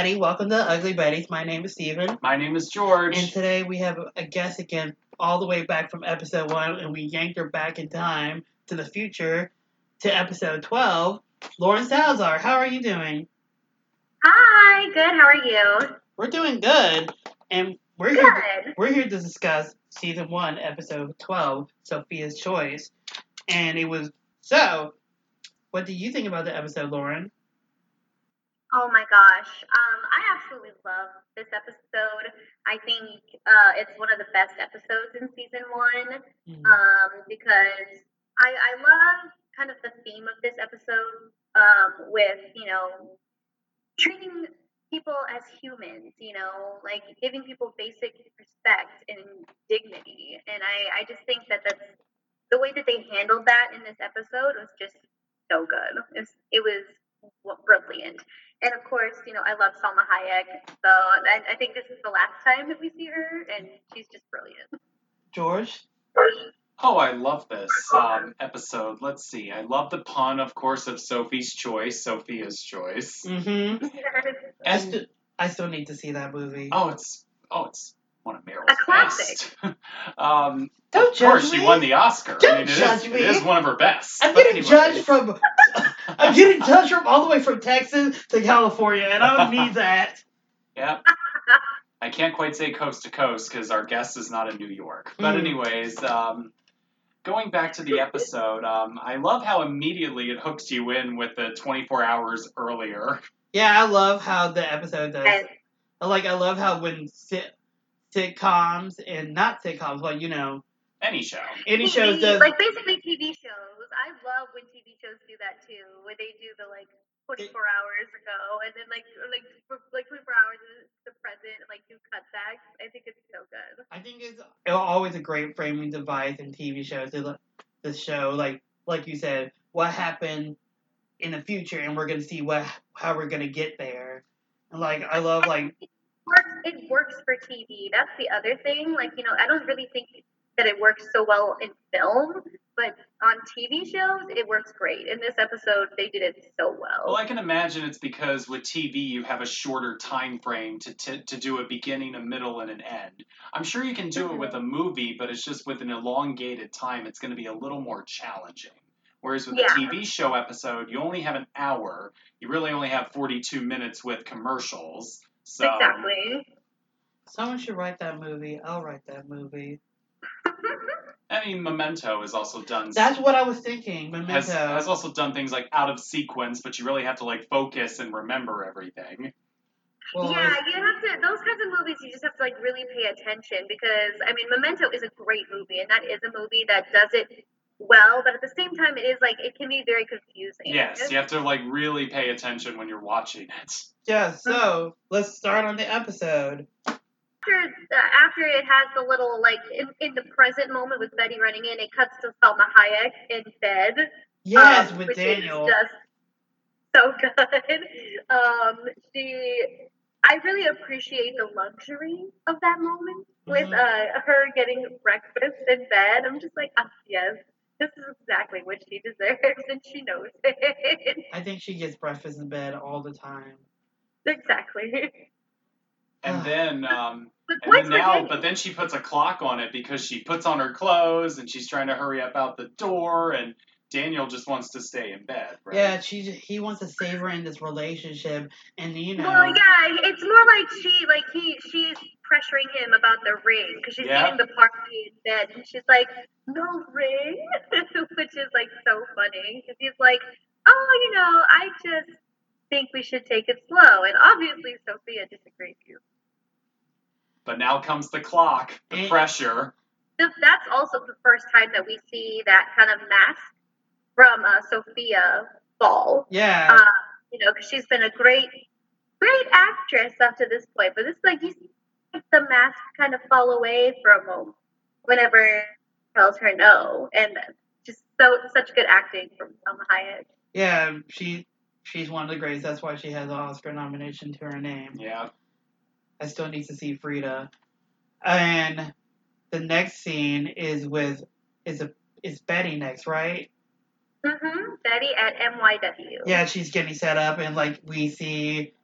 Hi, everybody. Welcome to Ugly Bettys. My name is Steven. My name is George. And today we have a guest again, all the way back from episode one, and we yanked her back in time to the future to episode 12. Lauren Salazar, how are you doing? Hi, good. How are you? We're doing good. And we're Good. here, we're here to discuss season one, episode 12, Sofia's Choice. And it was so. What do you think about the episode, Lauren? Oh my gosh. Um, I absolutely love this episode. I think uh, it's one of the best episodes in season one Mm. um, because I, I love kind of the theme of this episode um, with, you know, treating people as humans, you know, like giving people basic respect and dignity. And I, I just think that that's the way that they handled that in this episode was just so good. It was, it was brilliant. And of course, you know, I love Salma Hayek. So I, I think this is the last time that we see her, and she's just brilliant. George? oh, I love this um, episode. Let's see. I love the pun, of course, of Sophie's Choice, Sofia's Choice. Mm-hmm. I, And I still need to see that movie. oh, it's oh, it's one of Meryl's A classic. best. um, Don't of course, judge she won the Oscar. Don't I mean, it is, judge me. it is one of her best. I'm But getting anyway. judged from I'm getting touch from all the way from Texas to California, and I don't need that. Yep. I can't quite say coast to coast because our guest is not in New York. But Mm. anyways, um, going back to the episode, um, I love how immediately it hooks you in with the 24 hours earlier. Yeah, I love how the episode does. And Like, I love how when sit- sitcoms and not sitcoms, but you know, Any show. any TV, shows does. like basically TV shows. I love when TV shows do that too, where they do the like 24 hours ago, and then like like like 24 hours is the present, and like do cutbacks. I think it's so good. I think it's always a great framing device in TV shows to the show, like like you said, what happened in the future, and we're gonna see what how we're gonna get there. And like, I love like works it works for TV. That's the other thing. Like, you know, I don't really think that it works so well in film, but on TV shows it works great. In this episode they did it so well. Well, I can imagine it's because with TV you have a shorter time frame to, to, to do a beginning, a middle, and an end. I'm sure you can do it with a mm-hmm. movie, but it's just with an elongated time, it's going to be a little more challenging. Whereas with Yeah. a TV show episode, you only have an hour. You really only have 42 minutes with commercials. So exactly. someone should write that movie. I'll write that movie. I mean, Memento is also done That's what I was thinking. Memento. has, has also done things like out of sequence, but you really have to like focus and remember everything. well, yeah, you have to. Those kinds of movies, you just have to like really pay attention because I mean, Memento is a great movie, and that is a movie that does it well. But at the same time, it is like it can be very confusing. Yes, you have to like really pay attention when you're watching it. yeah. So uh-huh. let's start on the episode. After uh, after it has the little like in, in the present moment with Betty running in, it cuts to Salma Hayek in bed. Yes, um, with which Daniel. Is just so good. Um, she, I really appreciate the luxury of that moment with Mhm. uh, her getting breakfast in bed. I'm just like, ah, yes, this is exactly what she deserves, and she knows it. I think she gets breakfast in bed all the time. exactly. And Ah. then, um, But and then now, Daniel. but then she puts a clock on it because she puts on her clothes and she's trying to hurry up out the door, and Daniel just wants to stay in bed. Right? Yeah, she he wants to save her in this relationship, and you know. Well, yeah, it's more like she, like he, she's pressuring him about the ring because she's Yeah. eating the party in bed, and she's like, "No ring," which is like so funny because he's like, "Oh, you know, I just think we should take it slow," and obviously Sofia disagrees. But now comes the clock, the And- pressure. Th- That's also the first time that we see that kind of mask from uh, Sofia Ball. Yeah. uh, you know, because she's been a great, great actress up to this point. But this is like you see the mask kind of fall away for a moment whenever he tells her no, and just so such good acting from Salma Hayek. yeah, she she's one of the greats. That's why she has an Oscar nomination to her name. Yeah. I still need to see Frida. And the next scene is with is a is Betty next, right? Mm-hmm. Betty at MYW. Yeah, she's getting set up, and like we see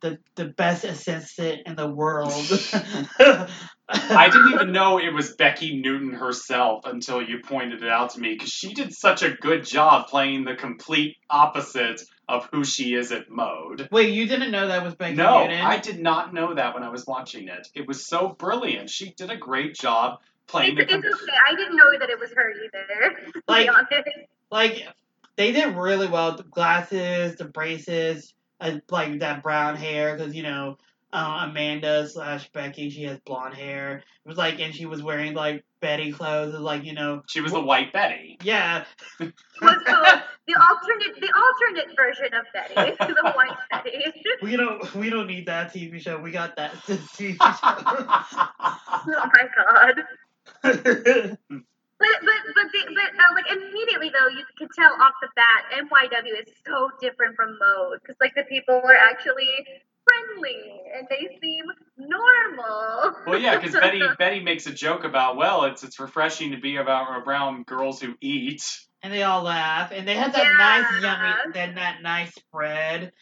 the the best assistant in the world. I didn't even know it was Becki Newton herself until you pointed it out to me because she did such a good job playing the complete opposite of who she is at mode. Wait, you didn't know that was Becki No, Newton? I did not know that when I was watching it. It was so brilliant. She did a great job playing It's, the. it's okay. I didn't know that it was her either. Like- like they did really well. The glasses, the braces, uh, like that brown hair, because you know uh, Amanda slash Becki, she has blonde hair. It was like, and she was wearing like Betty clothes, like you know, She was the White Betty. was yeah, the, the alternate the alternate version of Betty, the white Betty. we don't we don't need that TV show. We got that TV oh my god. But but but the, but uh, like immediately though you can tell off the bat MYW is so different from Mode because like the people are actually friendly and they seem normal. Well, yeah, because Betty Betty makes a joke about well, it's it's refreshing to be about around girls who eat. and they all laugh, and they had that nice yummy, that that nice bread.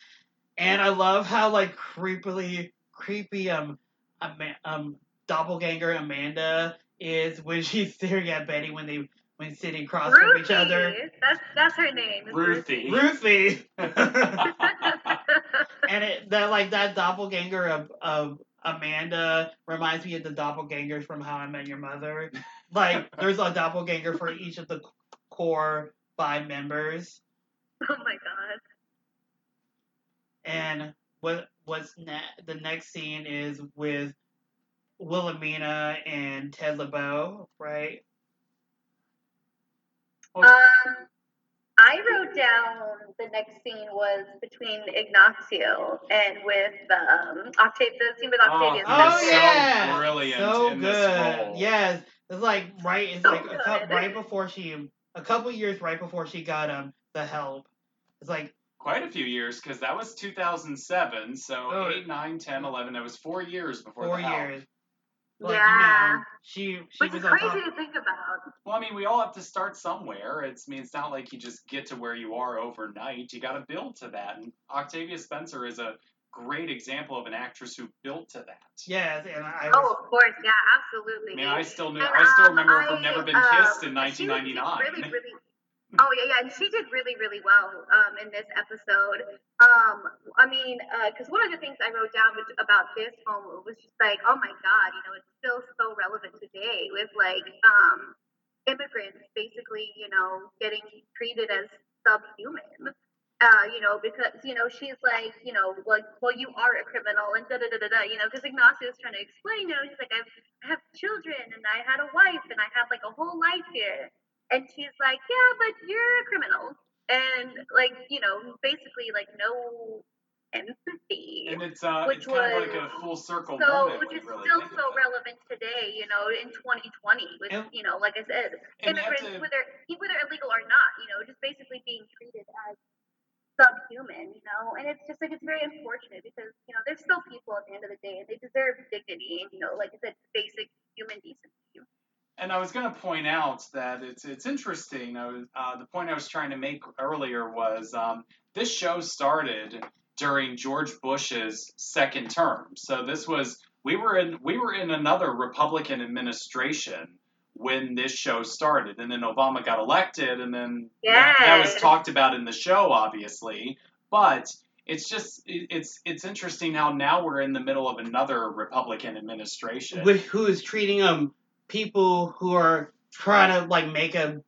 and I love how like creepily creepy um Ama- um doppelganger Amanda is when she's staring at Betty when they when sitting across from Ruthie, each other. that's that's her name. Ruthie. Ruthie, and and it that like that doppelganger of of Amanda reminds me of the doppelgangers from How I Met Your Mother. Like there's a doppelganger for each of the core five members. oh my god. And what what's ne- the next scene is with Wilhelmina and Ted LeBeau, right? Um, I wrote down the next scene was between Ignacio and with um Octave the scene with Octavius. Oh, Oh He's so yeah, brilliant so in good. this. Yes, it's like right. It's So like a cou- good. right before she, a couple years right before she got um the help. It's like Quite a few years because that was 2007. So Oh. 8, 9, 10, 11. That was four years before four the help. years. Like, Yeah. You know, she she Which was is crazy top. to think about. Well, I mean, we all have to start somewhere. It's I mean, it's not like you just get to where you are overnight. You got to build to that. And Octavia Spencer is a great example of an actress who built to that. Yeah, and I. Oh, of course, yeah, absolutely. I mean, I still knew. And, I still um, remember from Never Been um, Kissed in she did 1999. Really, really. Oh yeah, yeah, and she did really, really well um, in this episode. Um, I mean, because one of the things I wrote down about this home was just like, oh my god, you know, it's still so relevant today with like um, immigrants basically, you know, getting treated as subhuman. Uh, you know, because you know she's like, you know, like, well, you are a criminal, and da da da da da. You know, because Ignacio is trying to explain, you know, she's like, I've, I have children, and I had a wife, and I have like a whole life here, and she's like, yeah, but you're a criminal, and like, you know, basically like no empathy. And it's uh, Which it's kind of was like a full circle So, moment. which is really still so relevant today, you know, in 2020, with And- you know, like I said, And you have immigrants, to- whether whether illegal or not, you know, just basically being treated as subhuman, you know, and it's just like it's very unfortunate because you know there's still people at the end of the day and they deserve dignity and you know, like I said, basic human decency. And I was going to point out that it's it's interesting. I was, uh, the point I was trying to make earlier was um, this show started during George Bush's second term. So this was we were in we were in another Republican administration when this show started, and then Obama got elected, and then that, that was talked about in the show, obviously. But it's just it's it's interesting how now we're in the middle of another Republican administration. With, who is treating um people who are trying to like make a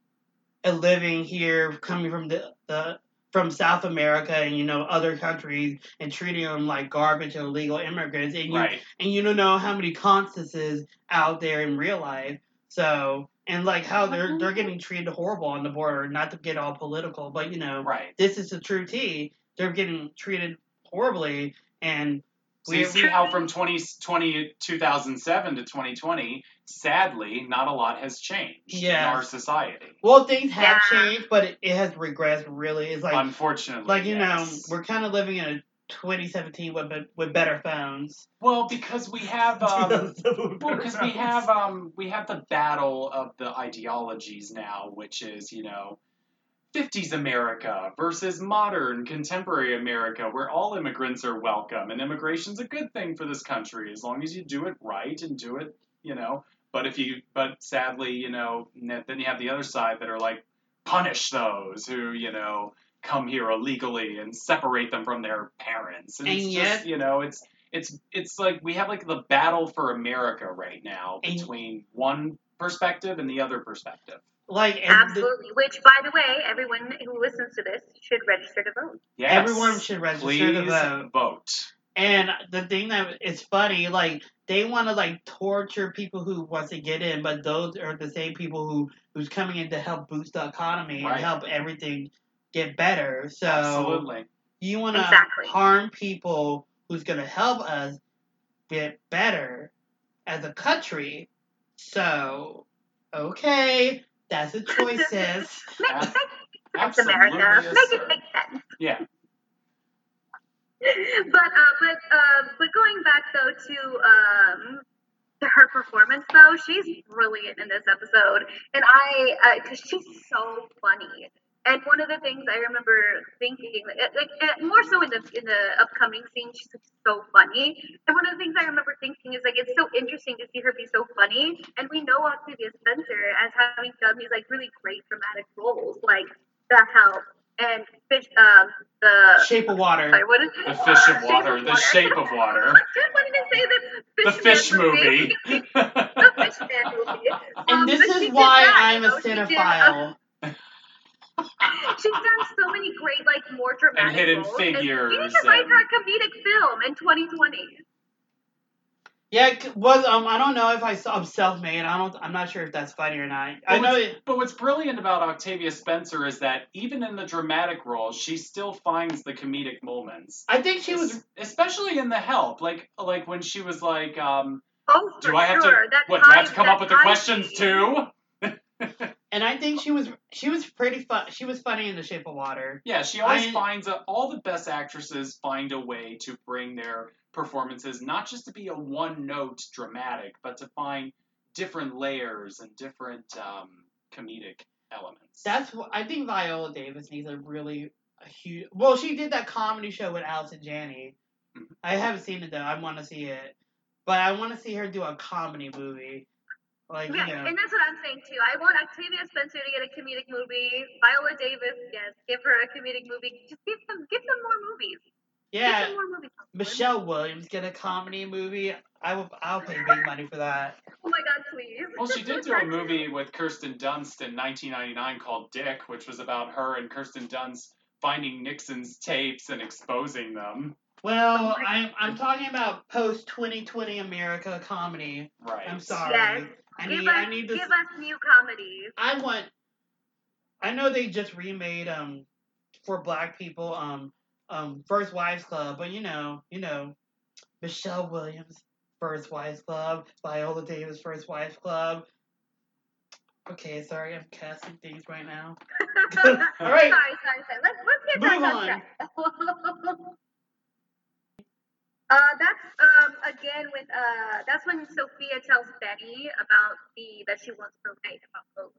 a living here, coming from the, the from South America and you know other countries, and treating them like garbage and illegal immigrants, and you right. and you don't know how many constances out there in real life. So and like how they're they're getting treated horrible on the border. Not to get all political, but you know Right. this is the true tea. They're getting treated horribly, and So you we- see how from 20, 20 2007 to 2020, sadly, not a lot has changed in our society. well things have changed, but it, it has regressed. Really, it's like Unfortunately, like you know we're kind of living in a 2017 with with better phones. well because we have um, well because we have um we have the battle of the ideologies now, which is you know 50s America versus modern contemporary America, where all immigrants are welcome and immigration's a good thing for this country as long as you do it right and do it, you know. But if you, but sadly, you know, then you have the other side that are like, punish those who, you know, come here illegally and separate them from their parents. And, And it's yet- just, you know, it's it's it's like we have like the battle for America right now between one perspective and the other perspective. Like and the- Absolutely. Which, by the way, everyone who listens to this should register to vote. Yes. everyone should register to vote. vote. And the thing that is funny, like they want to like torture people who want to get in, but those are the same people who who's coming in to help boost the economy Right. and help everything get better. So Absolutely. you want to Exactly. harm people who's going to help us get better as a country. So okay, that's a choice, sis. Make, make Absolutely, America. make it make sense. Yeah. But uh, but uh, but going back though to um to her performance though, she's brilliant in this episode, and I because she's so funny. And one of the things I remember thinking, uh, like uh, more so in the in the upcoming scene, she's so funny. And one of the things I remember thinking is like it's so interesting to see her be so funny. And we know Octavia Spencer as having done these like really great dramatic roles, like The Help and Fish, um, the Shape of Water. Sorry, what is it? The fish of Shape water. The shape of water. I wanted to say the The fish, fish Man movie. the fish man movie. And Um, this is why that, I'm a know, she did, uh, cinephile. She's done so many great, like more dramatic and Hidden roles. And we need Figures to write her a comedic film in 2020. Yeah, was um I don't know if I saw I'm self-made. I don't I'm not sure if that's funny or not. I Well, know it, But what's brilliant about Octavia Spencer is that even in the dramatic roles, she still finds the comedic moments. I think she was especially in the help, like like when she was like, um, Oh, "Do I have sure. to? That What do I have to come up with the questions scene. too?" and I think she was she was pretty fun. She was funny in The Shape of Water. Yeah, she always I- finds a, all the best actresses find a way to bring their performances not just to be a one note dramatic, but to find different layers and different um, comedic elements. That's what I think Viola Davis needs a really a huge. Well, she did that comedy show with Allison Janney. Mhm. I haven't seen it though. I want to see it, but I want to see her do a comedy movie. Like you Yeah, know, and that's what I'm saying too. I want Octavia Spencer to get a comedic movie. Viola Davis, yes, give her a comedic movie. Just give them, give them more movies. Give yeah. them more movies. Michelle Williams get a comedy movie. I will. I'll pay big money for that. Oh my God, please. Well, she did do a movie with Kirsten Dunst in 1999 called Dick, which was about her and Kirsten Dunst finding Nixon's tapes and exposing them. Well, Oh I'm I'm talking about post 2020 America comedy. Right. I'm sorry. Yes. I give need us, I need to. give us new comedies. I want. I know they just remade um for black people um um First Wives Club, but you know you know Michelle Williams First Wives Club, Viola Davis First Wives Club. Okay, sorry, I'm casting things right now. All right. Sorry, sorry, sorry. Let's, let's get Move back on on. track. uh, that's um again with uh that's when Sofia tells Betty about the that she wants to write about Logan.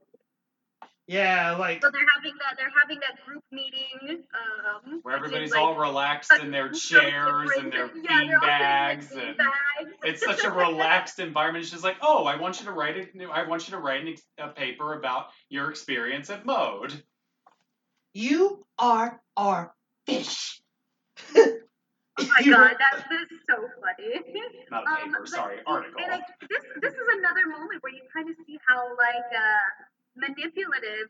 Yeah, like So they're having that they're having that group meeting um Where which is, everybody's like, all relaxed in their chairs and their yeah, bean they're all sitting in bags their and beanbags. it's such a relaxed environment. She's like, "Oh, I want you to write a, I want you to write an a paper about your experience at Mode." you are our fish. Oh my god, that this so funny. Not a Um, paper, but- sorry, article. And like this, this is another moment where you kind of see how like uh, manipulative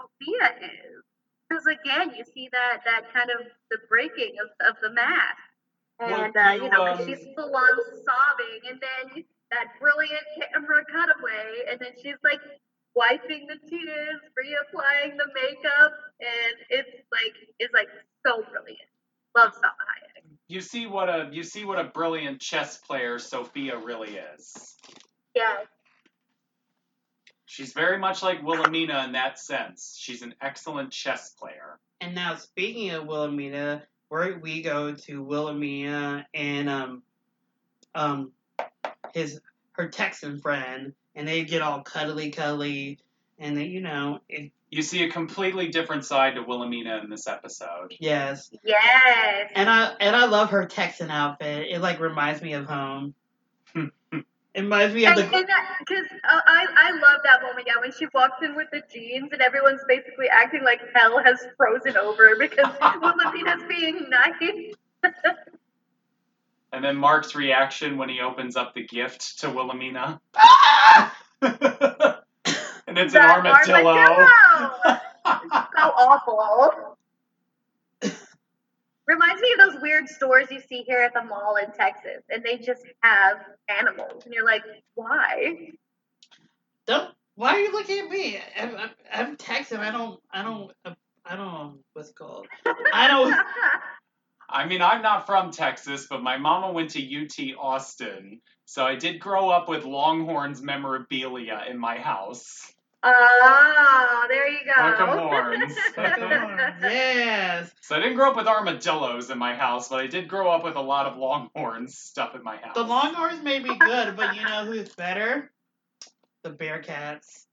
Sofia is. Because again, you see that that kind of the breaking of of the mask, Well, and uh, you know um, she's full on sobbing, and then that brilliant camera cutaway, and then she's like wiping the tears, reapplying the makeup, and it's like it's like so brilliant. Love Salma Hayek. You see what a you see what a brilliant chess player Sofia really is. Yeah. She's very much like Wilhelmina in that sense. She's an excellent chess player. And now, speaking of Wilhelmina, where we go to Wilhelmina and um, um, his her Texan friend, and they get all cuddly, cuddly, and then you know, it, You see a completely different side to Wilhelmina in this episode. Yes. Yes. And I and I love her Texan outfit. It like reminds me of home. it reminds me of And, the and because uh, I, I love that moment, yeah, when she walks in with the jeans and everyone's basically acting like hell has frozen over because Wilhelmina's being nice. And then Mark's reaction when he opens up the gift to Wilhelmina. and it's an That armadillo. armadillo! so awful. Reminds me of those weird stores you see here at the mall in Texas, and they just have animals, and you're like, why? don't. Why are you looking at me? I'm, I'm, I'm Texan. I don't. I don't. I don't. What's it called? I don't. I mean, I'm not from Texas, but my mama went to UT Austin, so I did grow up with Longhorns memorabilia in my house. Oh, there you go. Hook 'em horns. yes. So I didn't grow up with armadillos in my house, but I did grow up with a lot of Longhorns stuff in my house. The Longhorns may be good, but you know who's better? The Bearcats.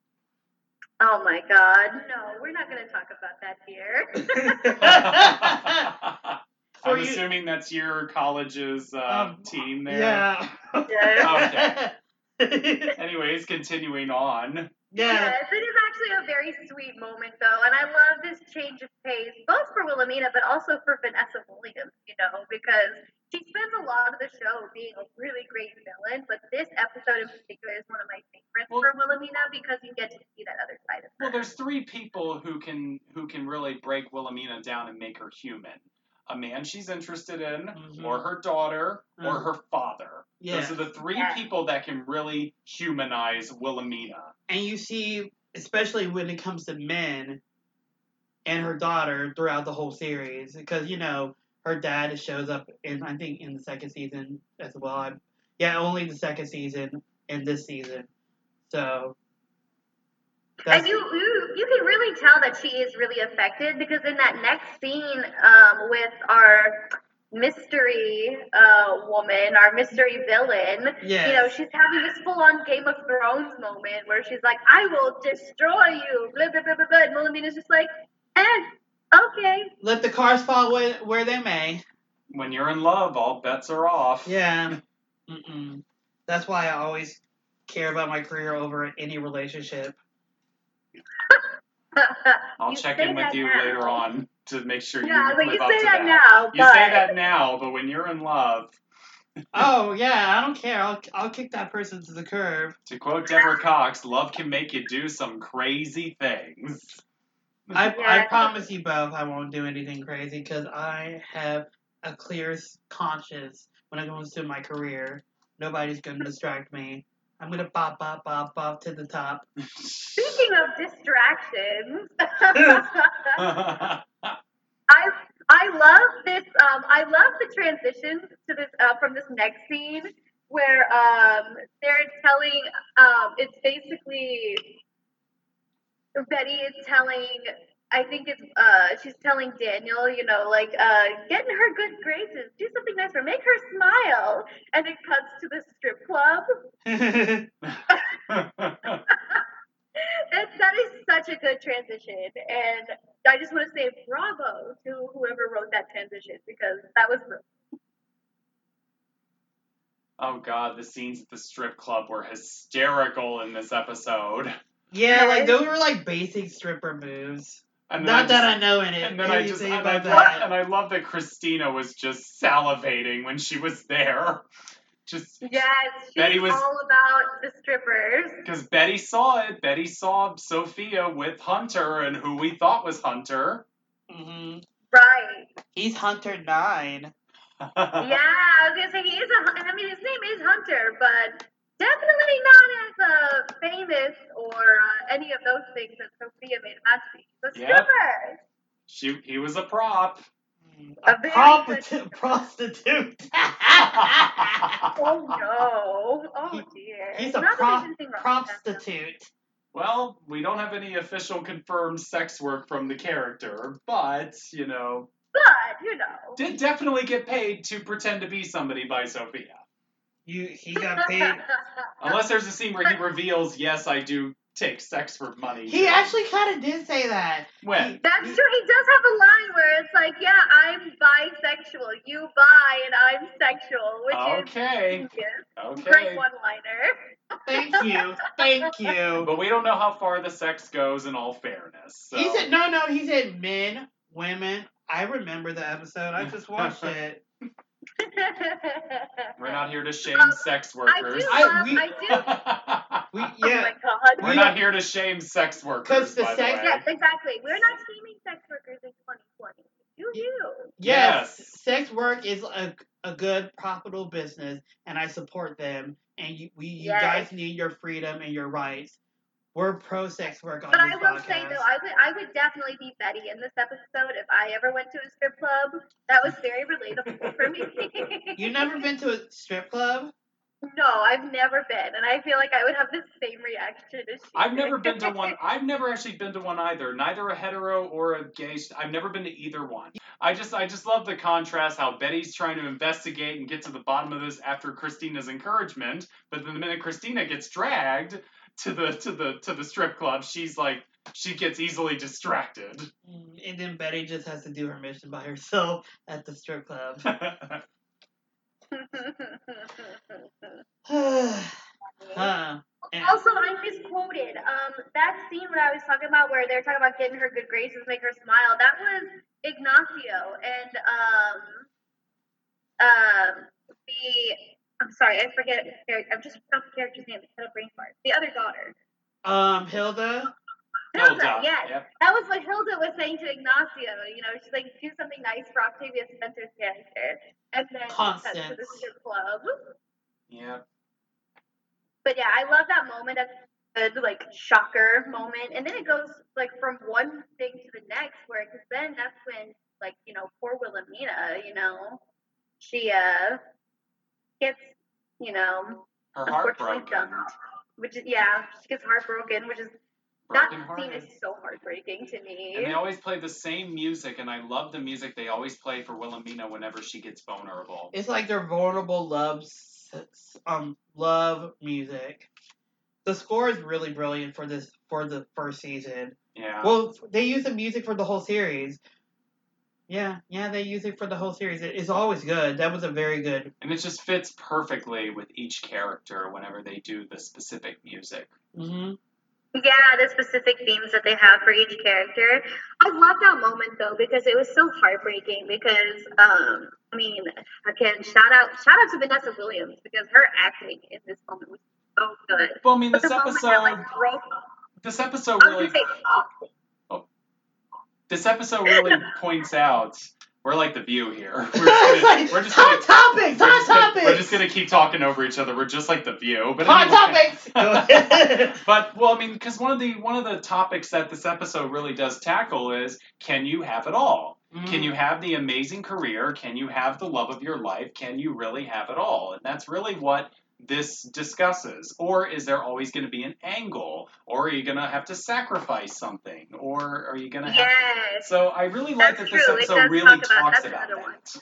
Oh my god, no, we're not going to talk about that here. For I'm you- assuming that's your college's uh, Um, team there. Yeah. Yes. Anyways, continuing on. Yeah. Yes, it is actually a very sweet moment, though, and I love this change of pace, both for Wilhelmina, but also for Vanessa Williams, you know, because she spends a lot of the show being a really great villain, but this episode in particular is one of my favorites Well- for Wilhelmina because you get to see that other side of her. Well, there's three people who can who can really break Wilhelmina down and make her human. A man she's interested in, Mhm. or her daughter, or Mhm. her father. Yeah. Those are the three Yeah. people that can really humanize Wilhelmina. And you see, especially when it comes to men and her daughter throughout the whole series, because you know her dad shows up in I think in the second season as well. I, yeah, only the second season and this season. So. And you, you you can really tell that she is really affected because in that next scene um, with our mystery uh, woman, our mystery villain, Yes. you know, she's having this full on Game of Thrones moment where she's like, I will destroy you, blah, blah, blah, blah, blah. And Wilhelmina's just like, eh, okay. Let the cars fall where, where they may. When you're in love, all bets are off. Yeah. Mm-mm. That's why I always care about my career over any relationship. I'll You check in with you now. later on to make sure Yeah, you but live you up say to that that. now, You but say that now, but when you're in love, Oh yeah, I don't care. I'll I'll kick that person to the curb. to quote Deborah Cox, love can make you do some crazy things. I I promise you both I won't do anything crazy because I have a clear conscience when it comes to my career. Nobody's gonna distract me. I'm gonna bop bop bop bop to the top. speaking of distractions, I I love this. Um, I love the transition to this uh, from this next scene where um, they're telling. Um, it's basically Betty is telling. I think it's uh, she's telling Daniel, you know, like uh, get in her good graces, do something nice for her, make her smile, and it cuts to the strip club. It, that is such a good transition, and I just want to say bravo to whoever wrote that transition because that was oh god, the scenes at the strip club were hysterical in this episode. yeah, like those were like basic stripper moves. And then Not I that I know in it. And then I just and I, love, that. and I love that Christina was just salivating when she was there. Just Yes, she's Betty was- all about the strippers. because Betty saw it. Betty saw Sofia with Hunter and who we thought was Hunter. hmm Right. He's Hunter Nine. Yeah, I was gonna say he is a. I mean, his name is Hunter, but definitely not as uh, famous or uh, any of those things that Sofia made him out to be. The Yep. stripper. She he was a prop. A, A very prostitute. prostitute. Oh no! Oh dear. He's a Not that prop, there's anything wrong with that, though. prostitute. Well, we don't have any official confirmed sex work from the character, but you know, But you know. did definitely get paid to pretend to be somebody by Sofia. You he got paid. Unless there's a scene where he reveals, yes, I do take sex for money. He actually kind of did say that. when That's true. He does have a line where it's like, "Yeah, I'm bisexual. You bi, and I'm sexual," which okay, is okay, great one-liner. Thank you, thank you. but we don't know how far the sex goes. In all fairness, so. He said no, no. He said men, women. I remember the episode. I just watched it. We're not here to shame Um, sex I workers. do I- we- I do. We Oh yeah. my god. We're we- not here to shame sex workers. 'Cause the by sex- the way. Yes, exactly. We're not shaming sex workers in 2020. You do. Yes, Yes. sex work is a, a good profitable business, and I support them. And you, we, you Yes. guys need your freedom and your rights. We're pro sex work on But this I will podcast. say though, I would I would definitely be Betty in this episode if I ever went to a strip club. That was very relatable for me. You've never been to a strip club? No, I've never been, and I feel like I would have the same reaction as she. I've never been to one. I've never actually been to one either. Neither a hetero or a gay. I've never been to either one. I just, I just love the contrast. How Betty's trying to investigate and get to the bottom of this after Christina's encouragement, but then the minute Christina gets dragged to the to the to the strip club, she's like, she gets easily distracted. Mm, And then Betty just has to do her mission by herself at the strip club. huh. And- Also, I misquoted. Um, that scene when I was talking about where they're talking about getting her good graces, make her smile. That was Ignacio and um, um, the. I'm sorry, I forget. I'm just forgot the character's name. It's a brain fart. The other daughter. um, Hilda. Hilda. Hilda, Yes. yep. That was what Hilda was saying to Ignacio. You know, she's like, do something nice for Octavia Spencer's character, and then cut to the Constance. strip club. Yep. But yeah, I love that moment. That's a good, like, shocker moment. And then it goes, like, from one thing to the next, where, because then that's when, like, you know, poor Wilhelmina, you know, she, uh, gets, you know, Her unfortunately broken. dumped. Which is, yeah, she gets heartbroken, which is, that Broken scene is so heartbreaking to me. And they always play the same music, and I love the music they always play for Wilhelmina whenever she gets vulnerable. It's like their vulnerable love, um, love music. The score is really brilliant for this for the first season. Yeah. Well, they use the music for the whole series. Yeah, yeah, they use it for the whole series. It's always good. That was a very good. And it just fits perfectly with each character whenever they do the specific music. hmm Yeah, the specific themes that they have for each character. I love that moment though because it was so heartbreaking. Because um, I mean, again, shout out, shout out to Vanessa Williams because her acting in this moment was so good. Well, I mean, But this the moment that episode, like broke, this episode I was really, gonna say, this episode really points out we're like the View here. We're just gonna, we're just hot gonna, topics. we're Hot just gonna, topics. we're just gonna keep talking over each other. We're just like the View. But hot anyway. topics. But well, I mean, because one of the one of the topics that this episode really does tackle is can you have it all? Can you mm. have the amazing career? Can you have the love of your life? Can you really have it all? And that's really what this discusses. Or is there always going to be an angle? Or are you going to have to sacrifice something? Or are you going to have yes. So I really like That's that this true. Episode really talk about- talks about another one. that.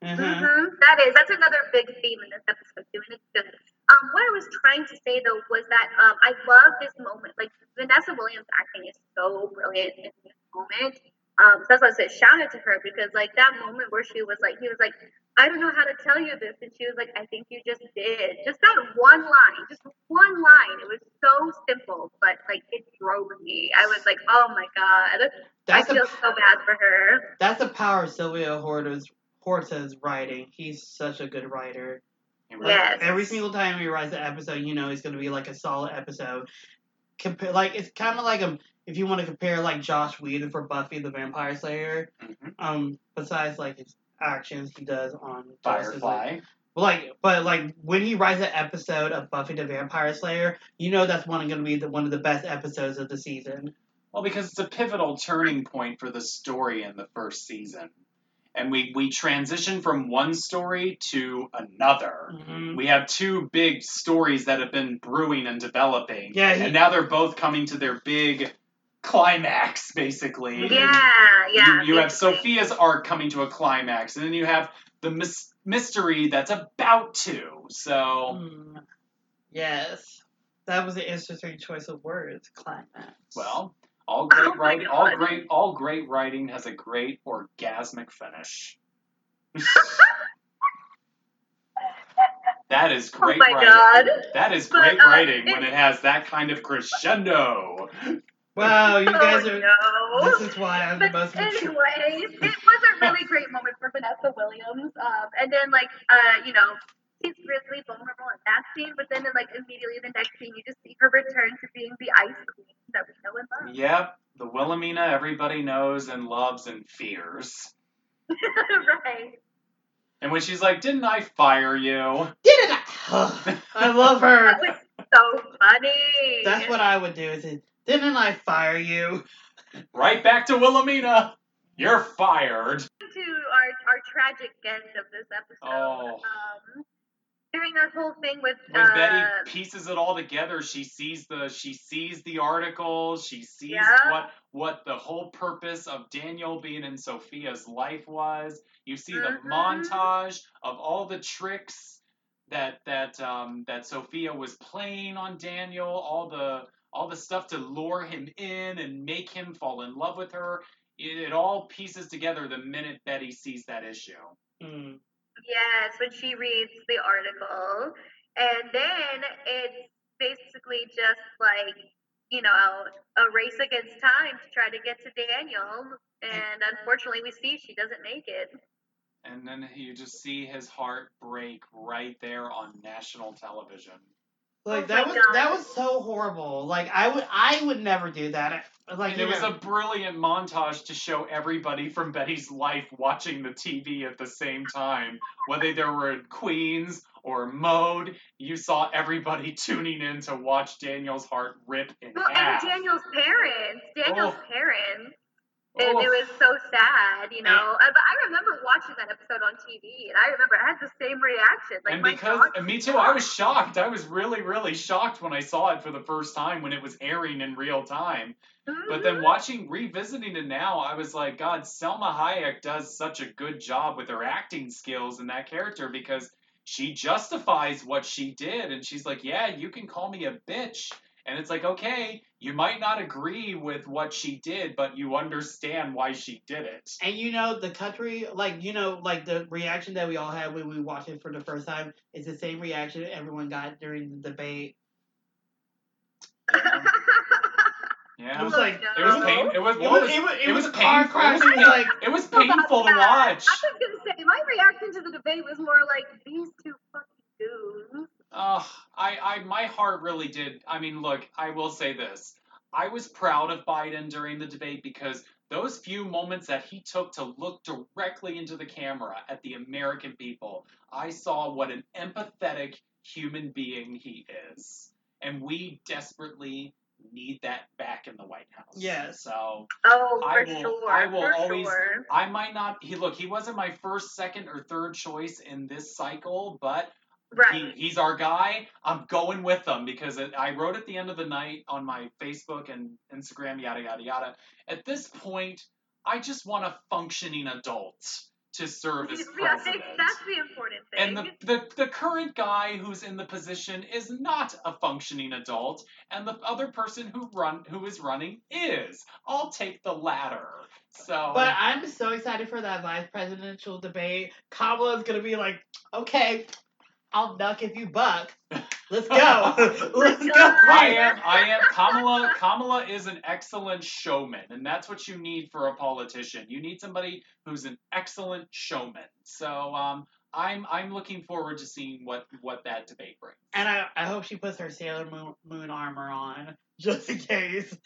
Mhm. hmm That is that's another big theme in this episode too, and it's good. Um, what I was trying to say though was that um, I love this moment. Like Vanessa Williams' acting is so brilliant in this moment. Um, so that's why I said shout out to her because like that moment where she was like, he was like, I don't know how to tell you this, and she was like, I think you just did. Just that one line, just one line. It was so simple, but like it drove me. I was like, oh my god, That's I the feel so bad for her. that's the power of Silvio Horta's Horta's writing. He's such a good writer. You Like, Yes. Every single time he writes an episode, you know it's going to be like a solid episode. Compare like it's kind of like a if you want to compare like Joss Whedon for Buffy the Vampire Slayer. Mhm. Um, besides like his actions he does on Justice. Firefly. Like, but like when he writes an episode of Buffy the Vampire Slayer, you know that's one going to be the, one of the best episodes of the season. Well, because it's a pivotal turning point for the story in the first season. And we, we transition from one story to another. Mhm. We have two big stories that have been brewing and developing. Yeah, he- and now they're both coming to their big climax, basically. Yeah, yeah. You, you have. Sofia's arc coming to a climax, and then you have the mys- mystery that's about to. So, Mm, yes. That was an interesting choice of words. Climax. Well, all great Oh writing. All great. All great writing has a great orgasmic finish. that is great oh my writing. god. That is But, great uh, writing when it- it has that kind of crescendo. Wow, you guys oh, are. no. This is why I'm the But most mature. anyways, it was a really great moment for Vanessa Williams. Um, and then like uh, you know, she's really vulnerable in that scene, but then in, like immediately the next scene, you just see her return to being the ice queen that we know and love. Yep, the Wilhelmina everybody knows and loves and fears. right. And when she's like, "Didn't I fire you?" Didn't I? I love her. That was so funny. That's what I would do. Is it, didn't I fire you? Right back to Wilhelmina. You're fired. to our, our tragic end of this episode. Oh. Um, during that whole thing with, When uh, Betty pieces it all together, she sees the she sees the article, she sees Yeah. what what the whole purpose of Daniel being in Sofia's life was. You see the Mhm. montage of all the tricks that that um, that Sofia was playing on Daniel, all the all the stuff to lure him in and make him fall in love with her. It, it all pieces together the minute Betty sees that issue. Mm. Yes, when she reads the article. And then it's basically just like, you know, a race against time to try to get to Daniel. And unfortunately, we see she doesn't make it. And then you just see his heart break right there on national television. Like Oh that was God. that was so horrible. Like I would I would never do that. Like and you it was know, a brilliant montage to show everybody from Betty's life watching the TV at the same time. Whether they were in Queens or Mode, you saw everybody tuning in to watch Daniel's heart rip in Well, and. Daniel's parents. Daniel's Oh. parents. And Oh. it was so sad, you know. Uh, But I remember watching that episode on TV, and I remember I had the same reaction. Like and because and me too, I was shocked. I was really, really shocked when I saw it for the first time when it was airing in real time. But then watching, revisiting it now, I was like, God, Salma Hayek does such a good job with her acting skills in that character because she justifies what she did. And she's like, Yeah, you can call me a bitch. And it's like, okay, you might not agree with what she did, but you understand why she did it. and you know the country like you know like the reaction that we all had when we watched it for the first time is the same reaction everyone got during the debate. Yeah. It was like It was pain. It was. It well, was, it was, it it was was a car painful. crash. It was like It was painful to watch. I was gonna say my reaction to the debate was more like these two fucking dudes. Uh, I, I, my heart really did. I mean, look, I will say this. I was proud of Biden during the debate because those few moments that he took to look directly into the camera at the American people, I saw what an empathetic human being he is. And we desperately need that back in the White House. Yes. So Oh, I for will- sure. I will for always- Sure. I might not. He look. He wasn't my first, second, or third choice in this cycle, but Right. he, he's our guy. I'm going with him because it, I wrote at the end of the night on my Facebook and Instagram, yada yada yada. At this point, I just want a functioning adult to serve as yeah, president. that's the important thing. And the, the the current guy who's in the position is not a functioning adult, and the other person who run who is running is. I'll take the latter. So But I'm so excited for that vice presidential debate. Kamala's gonna be like, okay, I'll duck if you buck. Let's go. Let's go. I am I am Kamala Kamala is an excellent showman and that's what you need for a politician. You need somebody who's an excellent showman. So um I'm I'm looking forward to seeing what what that debate brings. And I, I hope she puts her Sailor Moon, moon armor on, just in case.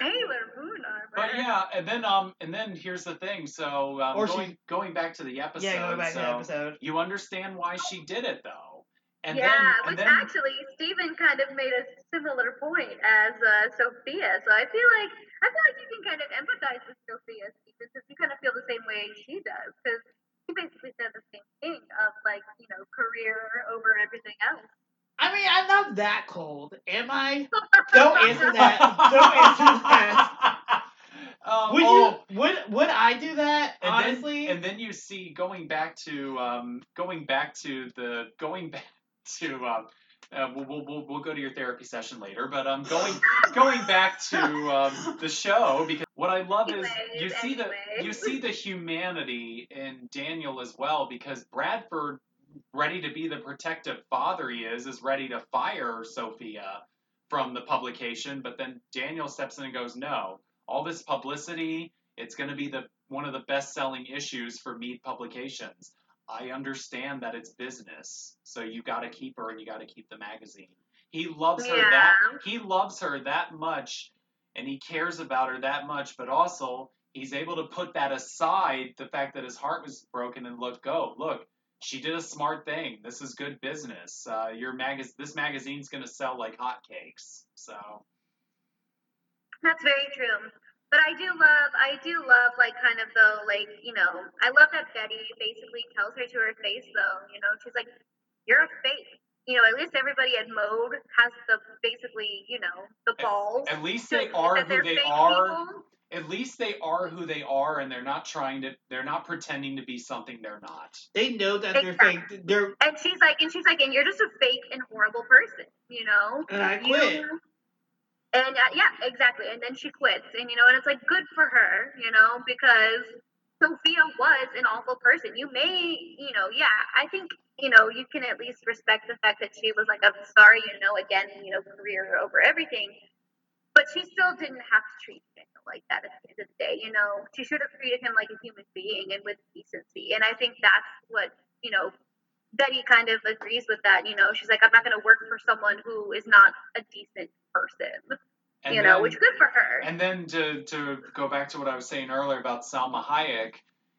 Sailor Moon armor. But yeah, and then um and then here's the thing. So um, Or she- going going back to the episode. yeah, going back so to the episode. You understand why she did it though. And yeah, then and which then actually Steven kind of made a similar point as uh, Sofia. So I feel like I feel like you can kind of empathize with Sofia, Steven, because you kind of feel the same way she does. Because she basically said the same thing of like you know career over everything else. I mean, I'm not that cold, am I? Don't answer that. Don't answer that. Um, Would oh, you? Would Would I do that? and honestly, then, and then you see going back to um, going back to the going back to um, Uh, we'll, we'll, we'll, we'll go to your therapy session later, but um, going going back to um, the show because what I love is you Anyways, see the you see the humanity in Daniel as well because Bradford, ready to be the protective father he is, is ready to fire Sofia from the publication, but then Daniel steps in and goes, "No, all this publicity, it's going to be the one of the best-selling issues for Meade Publications. I understand that it's business, so you got to keep her and you got to keep the magazine." He loves her that he loves her that much and he cares about her that much, but also he's able to put that aside, the fact that his heart was broken and look, go, look, she did a smart thing. This is good business. Uh, your magaz- this magazine's gonna sell like hotcakes. So That's very true. But I do love, I do love, like, kind of though, like, you know, I love that Betty basically tells her to her face, though, you know, she's like, you're a fake. You know, at least everybody at Mode has the basically, you know, the balls. at least they are who they're are. people. At least they are who they are, and they're not trying to. They're not pretending to be something they're not. They know that they're fake. They're And she's like, and she's like, and you're just a fake and horrible person, you know. and I You- quit. And uh, yeah, exactly. And then she quits, and you know, and it's like good for her, you know, because Sofia was an awful person. You may, you know, yeah, I think you know you can at least respect the fact that she was like, I'm sorry, you know, again, you know, career over everything. But she still didn't have to treat him like that at the end of the day. You know, she should have treated him like a human being and with decency. And I think that's what you know Betty kind of agrees with that. You know, she's like, I'm not going to work for someone who is not a decent person. And you know, which good for her. And then to, to go back to what I was saying earlier about Salma Hayek,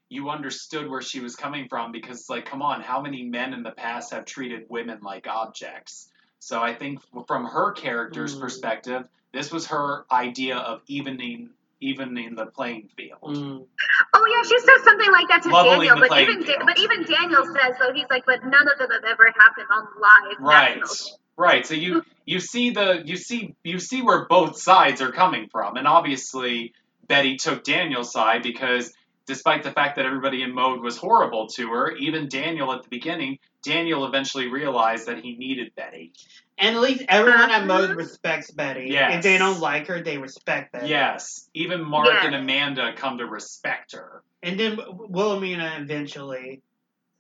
you understood where she was coming from because, like, come on, how many men in the past have treated women like objects? So I think from her character's Mm. perspective, this was her idea of evening evening the playing field. Mm. oh yeah, she says something like that to Leveling Daniel, but even da- but even Daniel says though he's like, but none of them have ever happened on live Right. national Right. So you you see the you see you see where both sides are coming from, and obviously Betty took Daniel's side because despite the fact that everybody in mode was horrible to her, even Daniel at the beginning, Daniel eventually realized that he needed Betty. And at least everyone at. Mode respects Betty. Yes. If they don't like her, they respect Betty. Yes, even Mark Yes. and Amanda come to respect her. And then Wilhelmina eventually.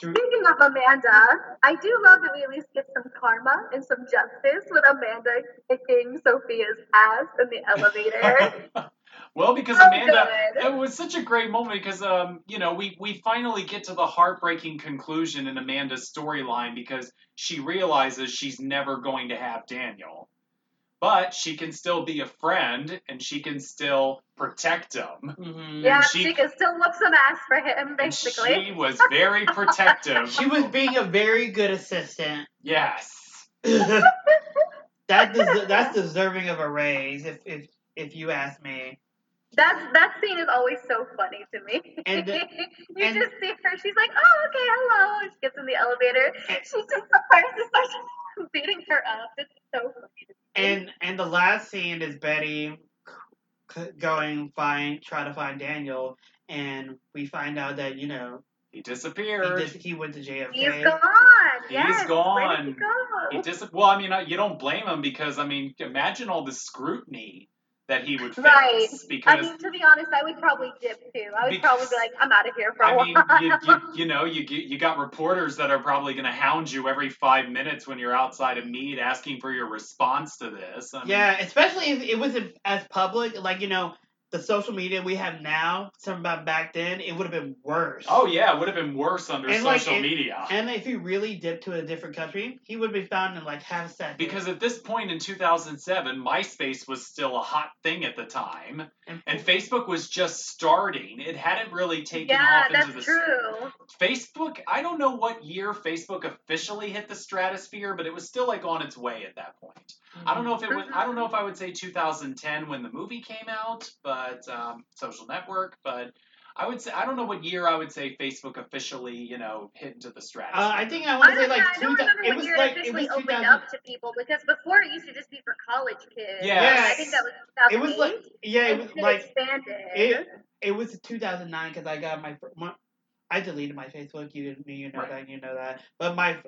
Through, Speaking of Amanda, I do love that we at least get some karma and some justice with Amanda kicking Sofia's ass in the elevator. Well, because So Amanda, good. it was such a great moment because um, you know, we we finally get to the heartbreaking conclusion in Amanda's storyline because she realizes she's never going to have Daniel. But she can still be a friend and she can still protect him. Mhm. yeah, she- she, can still whoop some ass for him, basically. she was very protective. She was being a very good assistant. yes. that des- that's deserving of a raise, if if if you ask me. That's that scene is always so funny to me. And the- you and- just see her, she's like, "Oh, okay, hello." And she gets in the elevator. And- she takes the purse and starts beating her up. It's so funny. And and the last scene is Betty going find try to find Daniel, and we find out that you know He he disappeared. he went to JFK. he's gone. He's yes, Where did he gone. go? He dis- well, I mean, you don't blame him because I mean, imagine all the scrutiny that he would face. Right. Because I mean, to be honest, I would probably dip too. I would Because- probably be like, I'm out of here for a I while. mean, you, you, you know, you you got reporters that are probably going to hound you every five minutes when you're outside of Meade asking for your response to this. I mean, Yeah, especially if it wasn't as public, like you know, the social media we have now. Some about back then, it would have been worse. Oh yeah, it would have been worse under And, social it- media. And if he really dipped to a different country, he would be found in like half a second. Because at this point in 2007, MySpace was still a hot thing at the time, and, Facebook was just starting. It hadn't really taken yeah, off into that's the true. Facebook, I don't know what year Facebook officially hit the stratosphere, but it was still like on its way at that point. I don't know if it was. I don't know if I would say 2010 when the movie came out, but um, Social Network. But I would say I don't know what year I would say Facebook officially, you know, hit into the stratosphere. Uh, I think I want to say like yeah, I 2000 it was year like it it officially was opened 2000 up to people because before it used to just be for college kids. Yes. I think that was It was like yeah, it and was like expanded. it it was 2009 because I got my, my I deleted my Facebook. You me, you know Right. that, you know that. But my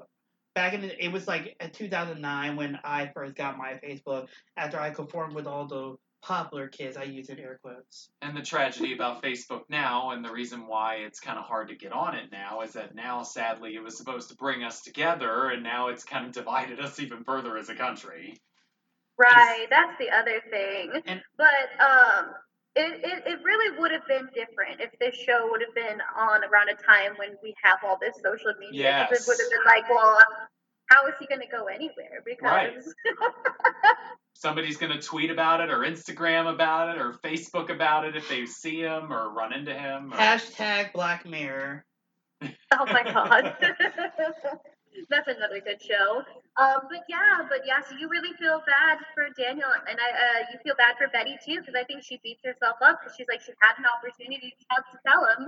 back in the, it was like 2009 when I first got my Facebook after I conformed with all the popular kids. I use in air quotes. And the tragedy about Facebook now, and the reason why it's kind of hard to get on it now, is that now, sadly, it was supposed to bring us together, and now it's kind of divided us even further as a country. Right, that's the other thing. And- but um, it, it, it really would have been different if this show would have been on around a time when we have all this social media. 'Cause Yes. It would have been like, well, how is he going to go anywhere? Because Right. Somebody's going to tweet about it, or Instagram about it, or Facebook about it if they see him or run into him. Or... Hashtag Black Mirror. oh my god, that's another good show. Um, but yeah, but yeah, so you really feel bad for Daniel, and I, uh, you feel bad for Betty too, because I think she beats herself up because she's like she had an opportunity to tell, to tell him,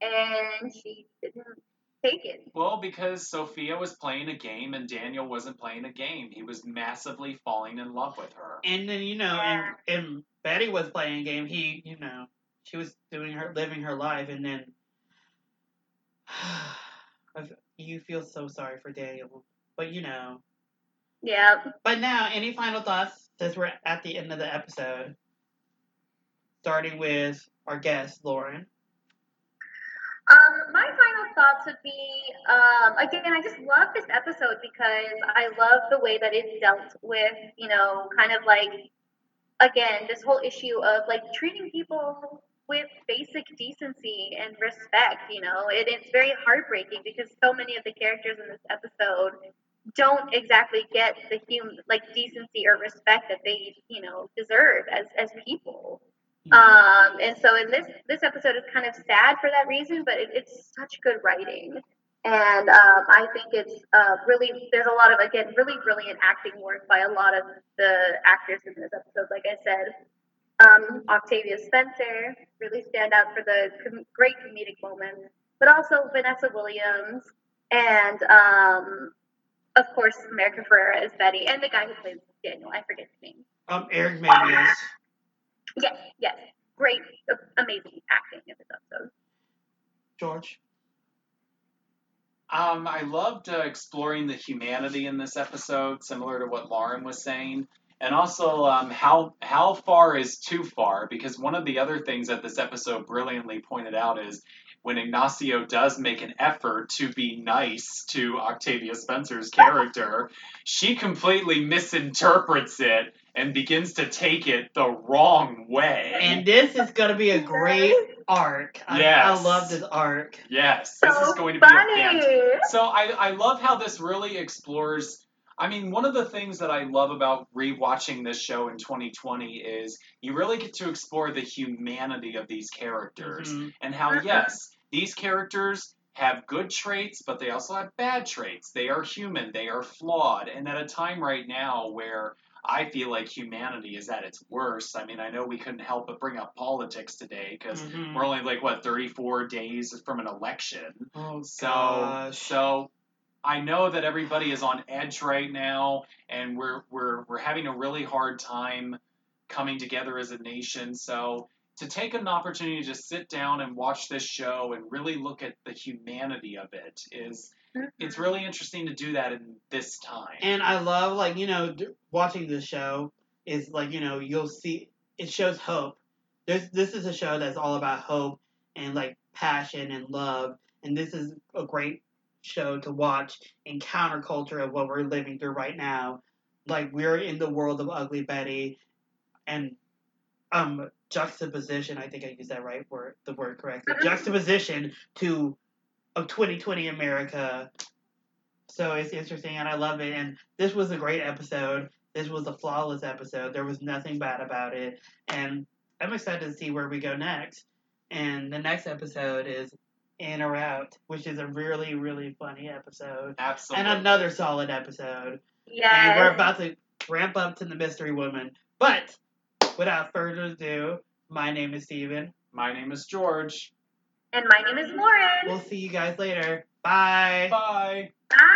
and she didn't take it. Well, because Sofia was playing a game and Daniel wasn't playing a game. He was massively falling in love with her. And then you know, Yeah. and, and Betty was playing a game. He, you know, she was doing her living her life, and then you feel so sorry for Daniel. But you know, Yeah. but now, any final thoughts? Since we're at the end of the episode, starting with our guest Lauren. Thoughts would be, um, again, I just love this episode because I love the way that it dealt with, you know, kind of like, again, this whole issue of like treating people with basic decency and respect, you know. It, it's very heartbreaking because so many of the characters in this episode don't exactly get the human, like decency or respect that they, you know, deserve as, as people. Um, and so in this this episode is kind of sad for that reason, but it, it's such good writing, and um, I think it's uh, really there's a lot of again really brilliant acting work by a lot of the actors in this episode. Like I said, um, Octavia Spencer really stand out for the com- great comedic moments, but also Vanessa Williams and um, of course America Ferrera as Betty and the guy who plays Daniel. I forget his name. Um, Eric Mabius. Yes, yes. Great, amazing acting in this episode. George. Um, I loved uh, exploring the humanity in this episode, similar to what Lauren was saying, and also um, how how far is too far. Because one of the other things that this episode brilliantly pointed out is when Ignacio does make an effort to be nice to Octavia Spencer's character, she completely misinterprets it and begins to take it the wrong way. And this is gonna be a great arc. I, I love this arc. yes, this is going to be a funny. fantastic. So I, I love how this really explores. I mean, one of the things that I love about rewatching this show in 2020 is you really get to explore the humanity of these characters Mhm. and how, Mhm. yes, these characters have good traits, but they also have bad traits. They are human, they are flawed. And at a time right now where I feel like humanity is at its worst, I mean, I know we couldn't help but bring up politics today because Mhm. we're only like, what, 34 days from an election. Oh So, gosh. so I know that everybody is on edge right now, and we're we're we're having a really hard time coming together as a nation. So to take an opportunity to sit down and watch this show and really look at the humanity of it is it's really interesting to do that in this time. And I love like you know d- watching this show is like you know you'll see it shows hope. There's this is a show that's all about hope and like passion and love, and this is a great show to watch in counterculture of what we're living through right now. Like we're in the world of Ugly Betty, and um juxtaposition. I think I used that right word, the word correctly. Mhm. Juxtaposition to of 2020 America. So it's interesting, and I love it. And this was a great episode. This was a flawless episode. There was nothing bad about it, and I'm excited to see where we go next. And the next episode is In or Out, which is a really, really funny episode, Absolutely. and another solid episode. Yeah. And we're about to ramp up to the Mystery Woman. But without further ado, my name is Steven. My name is George. And my name is Lauren. We'll see you guys later. Bye. Bye. Bye.